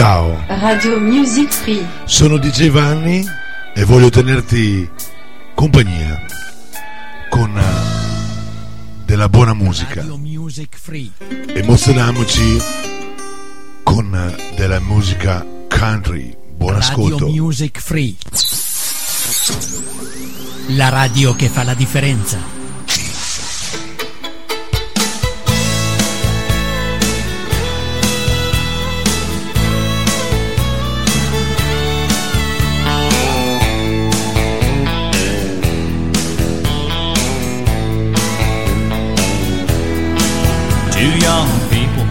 Ciao. Radio Music Free. Sono DJ Vanni e voglio tenerti compagnia con eh, della buona musica. Radio Music Free. Emozioniamoci con eh, della musica country. Buon ascolto. Radio Music Free. La radio che fa la differenza. Two young people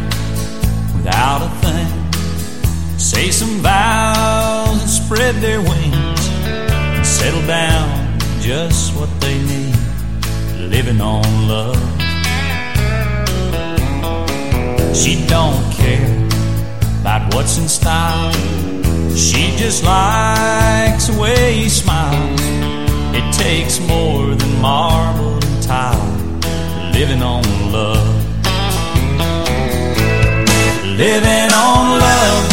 without a thing say some vows and spread their wings and settle down just what they need, living on love. She don't care about what's in style. She just likes the way he smiles. It takes more than marble and tile, living on love. Living on love,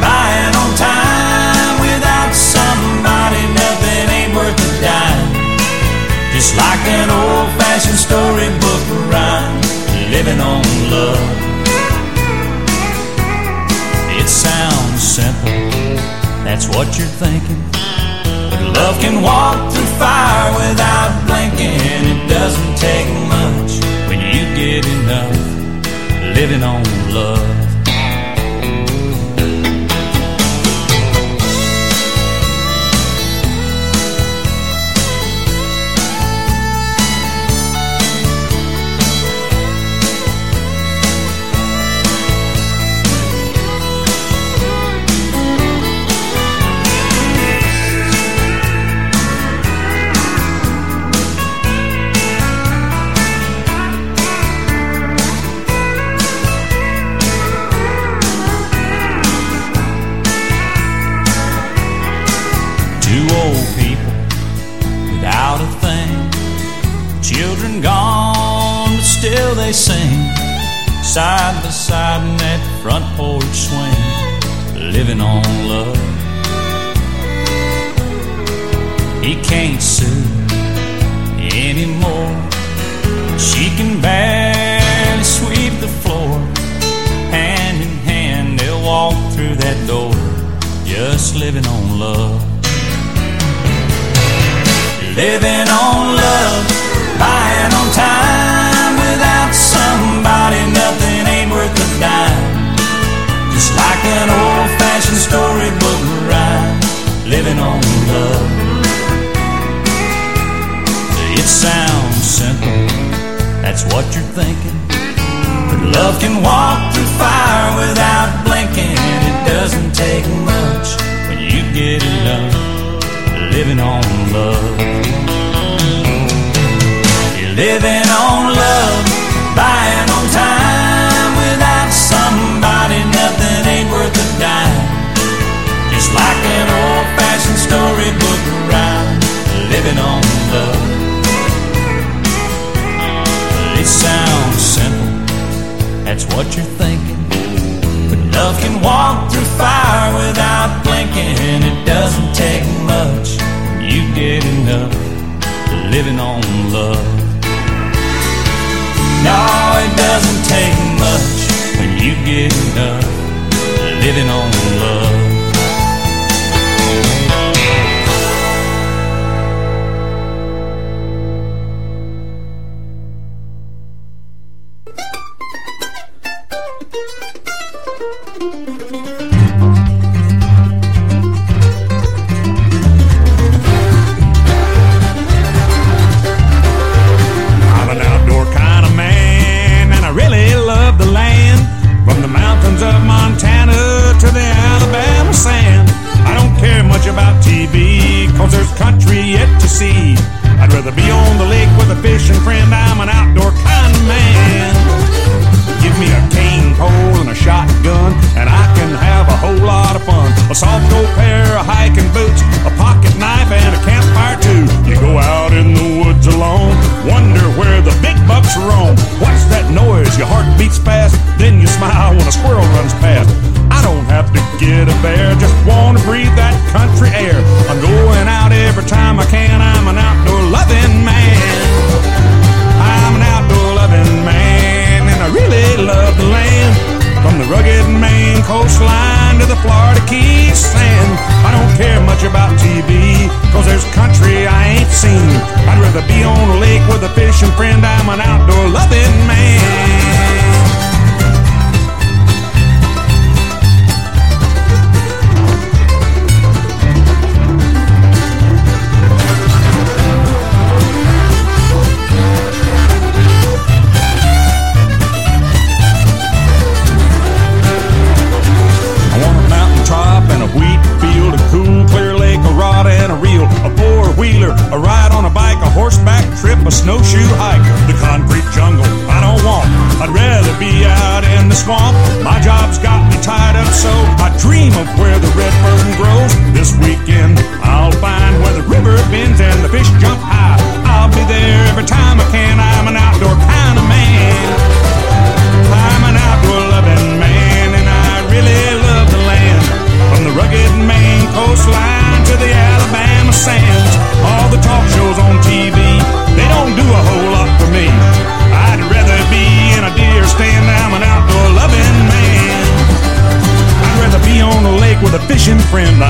buying on time. Without somebody, nothing ain't worth a dime. Just like an old fashioned storybook rhyme. Living on love. It sounds simple, that's what you're thinking. But love can walk through fire without blinking. It doesn't take much when you get enough. Living on love. Living on love. Living on love, buying on time. Without somebody, nothing ain't worth a dime. Just like an old fashioned storybook rhyme. Living on love. It sounds simple, that's what you're thinking. But love can walk through fire without blinking. Get enough living on love. You're living on love, buying on time. Without somebody, nothing ain't worth a dime. Just like an old fashioned storybook rhyme, living on love. It sounds simple, that's what you're thinking. Love can walk through fire without blinking. It doesn't take much you get enough living on love. No, it doesn't take much when you get enough living on love. Country yet to see. I'd rather be on the lake with a fishing friend. I'm an outdoor kind of man. Give me a cane pole and a shotgun, and I can have a whole lot of fun. A soft old pair of hiking boots, a pocket knife, and a campfire too. You go out in the woods alone, wonder where the big bucks roam. What's that noise? Your heart beats fast, then you smile when a squirrel runs past. I don't have to get a bear, just want to breathe that country air. I'm going I can, I'm an outdoor loving man. I'm an outdoor loving man, and I really love the land. From the rugged Maine coastline to the Florida Keys sand. I don't care much about TV, cause there's country I ain't seen. I'd rather be on a lake with a fishing friend, I'm an outdoor loving man. Friend,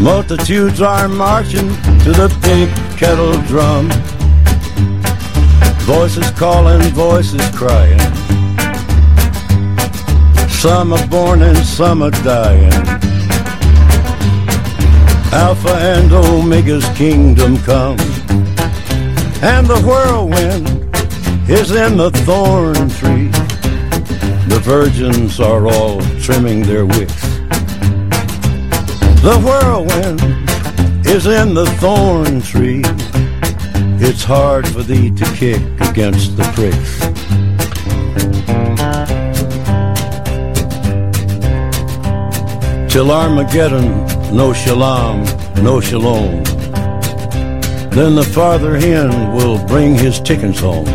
Multitudes are marching to the big kettle drum. Voices calling, voices crying. Some are born and some are dying. Alpha and Omega's kingdom come. And the whirlwind is in the thorn tree. The virgins are all trimming their wicks. The whirlwind is in the thorn tree. It's hard for thee to kick against the pricks. Till Armageddon, no shalom, no shalom. Then the farther hen will bring his chickens home.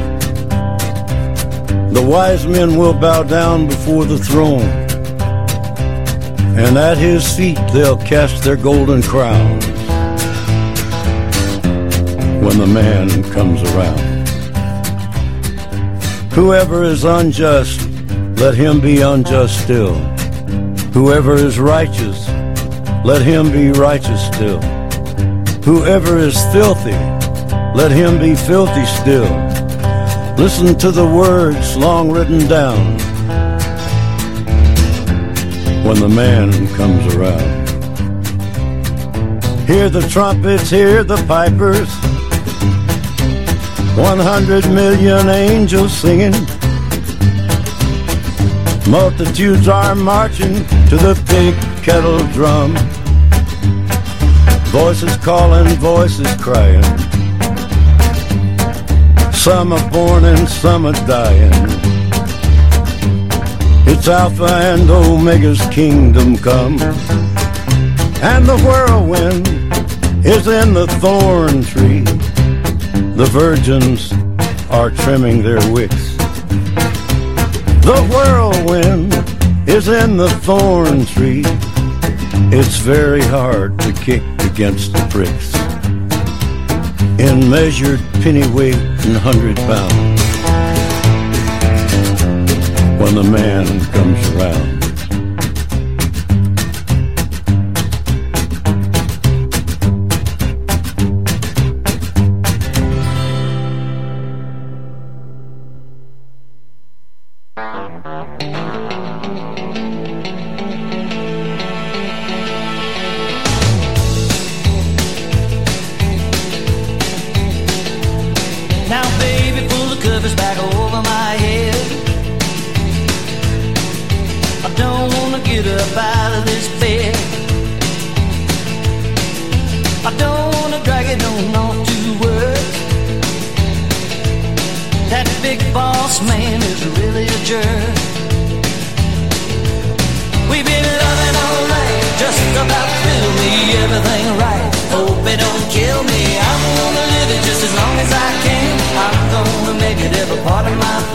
The wise men will bow down before the throne and at his feet they'll cast their golden crowns when the man comes around. Whoever is unjust, let him be unjust still. Whoever is righteous, let him be righteous still. Whoever is filthy, let him be filthy still. Listen to the words long written down when the man comes around. Hear the trumpets, hear the pipers, 100 million angels singing. Multitudes are marching to the big kettle drum. Voices calling, voices crying. Some are born and some are dying. It's Alpha and Omega's kingdom come. And the whirlwind is in the thorn tree. The virgins are trimming their wicks. The whirlwind is in the thorn tree. It's very hard to kick against the pricks in measured penny weight and hundred pounds when the man comes around. danger. We've been loving all night, just about through me, everything right. Hope it don't kill me. I'm gonna live it just as long as I can. I'm gonna make it ever part of my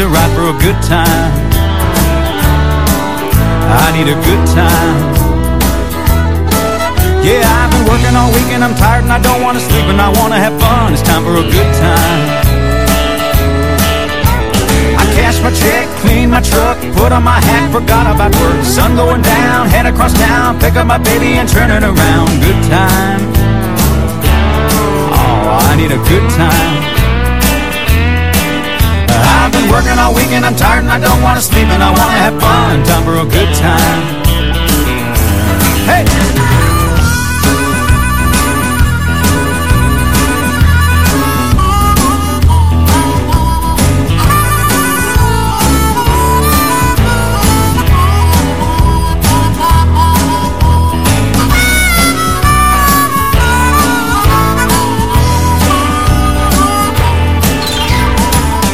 are right for a good time. I need a good time. Yeah, I've been working all week and I'm tired and I don't want to sleep and I want to have fun. It's time for a good time. I cash my check, clean my truck, put on my hat, forgot about work. Sun going down, head across town, pick up my baby and turn it around. Good time. Oh, I need a good time. Working all week and I'm tired and I don't want to sleep and I want to have fun. Time for a good time. Hey!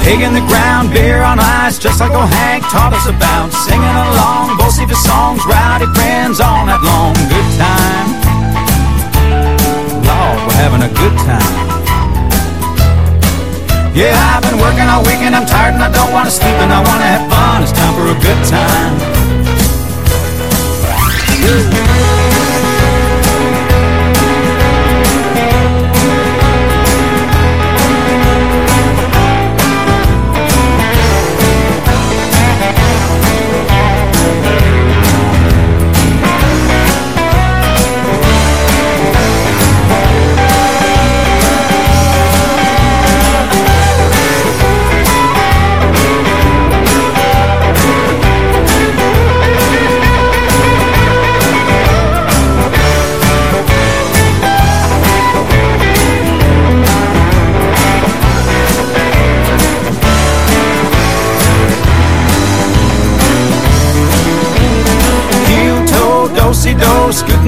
Pig in the ground, beer on ice, just like old Hank taught us about. Singing along, Bocephus songs, rowdy friends all night long. Good time. Lord, we're having a good time. Yeah, I've been working all week and I'm tired and I don't want to sleep and I want to have fun. It's time for a good time.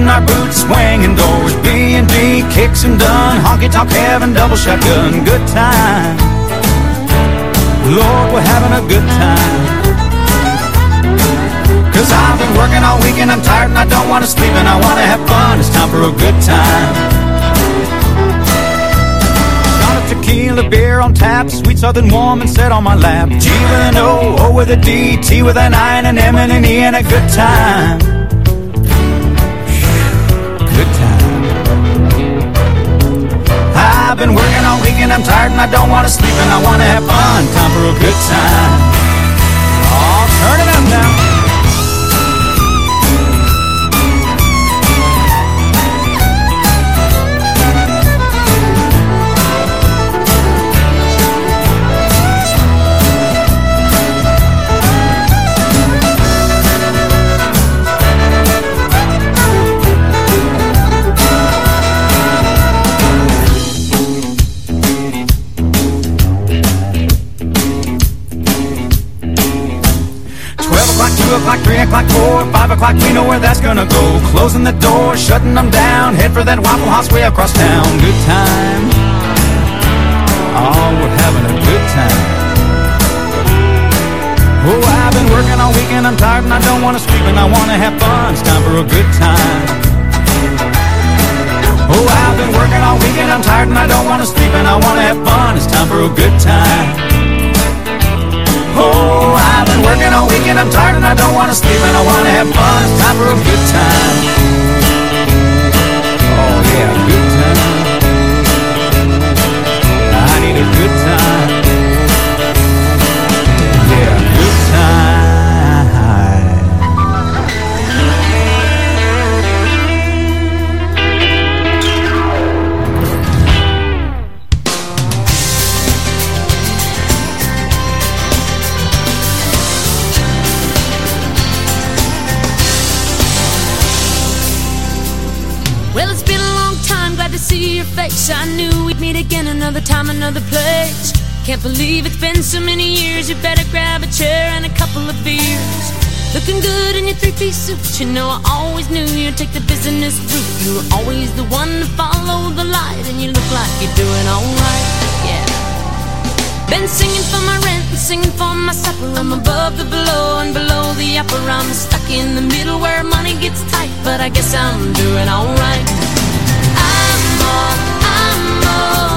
Our boots, swinging doors, B and B, kicks and done, honky tonk heaven, double shotgun, good time. Lord, we're having a good time. Cause I've been working all week and I'm tired and I don't want to sleep and I want to have fun. It's time for a good time. Got a tequila beer on tap, sweet southern woman set on my lap. G with an O, O with a D, T with an I and an M and an E and a good time. I've been working all week and I'm tired and I don't want to sleep and I want to have fun. Time for a good time. Oh, turn it up now. Where that's gonna go. Closing the door, shutting them down, head for that Waffle House way across town. Good time. Oh, we're having a good time. Oh, I've been working all weekend, I'm tired and I don't wanna sleep and I wanna have fun. It's time for a good time. Oh, I've been working all weekend, I'm tired and I don't wanna sleep and I wanna have fun. It's time for a good time. Oh, I've been working all weekend, I'm tired and I don't wanna sleep and I wanna have fun. It's time for a good time. Oh yeah, good time. I need a good time. Another place. Can't believe it's been so many years. You better grab a chair and a couple of beers. Looking good in your three piece suit. You know, I always knew you'd take the business route. You were always the one to follow the light, and you look like you're doing alright. Yeah. Been singing for my rent singing for my supper. I'm above the below and below the upper. I'm stuck in the middle where money gets tight, but I guess I'm doing alright. I'm all, I'm all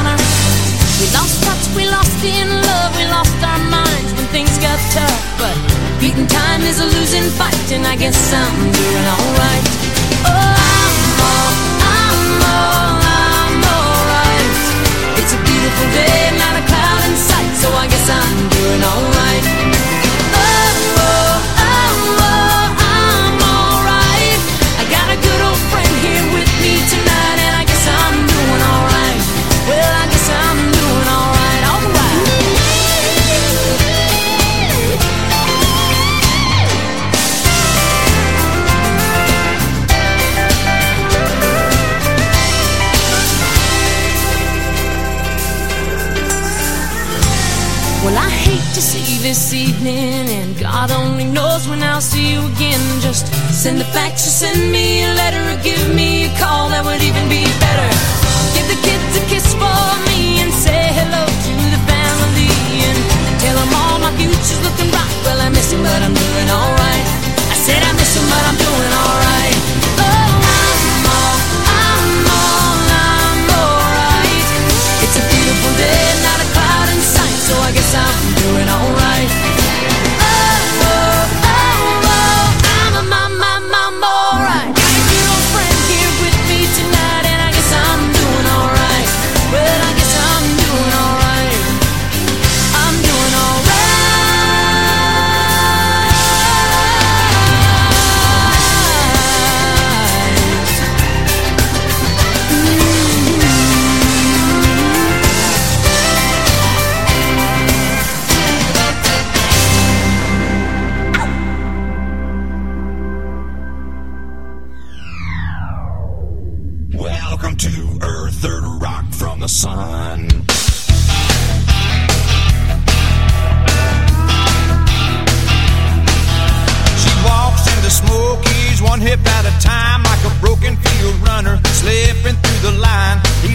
We lost touch, we lost in love, we lost our minds when things got tough. But beating time is a losing fight, and I guess I'm doing alright. Oh, I in the back.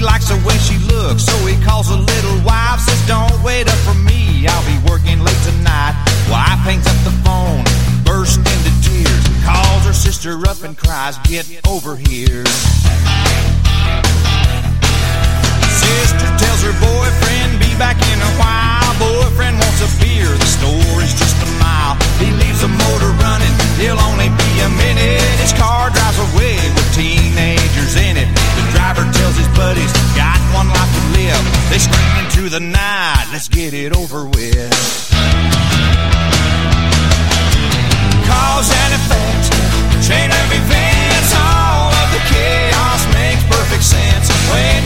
likes the way she looks, so he calls a little wife. Says, Don't wait up for me, I'll be working late tonight. Wife hangs up the phone, bursts into tears, calls her sister up and cries, Get over here. Sister tells her boyfriend, Be back in a while. Boyfriend wants a beer, the store is just a mile. He leaves the motor running, he'll only be a minute. His car drives away with teenagers in it driver tells his buddies, got one life to live. They scream into the night, let's get it over with. Cause and effect, chain of events, all of the chaos makes perfect sense when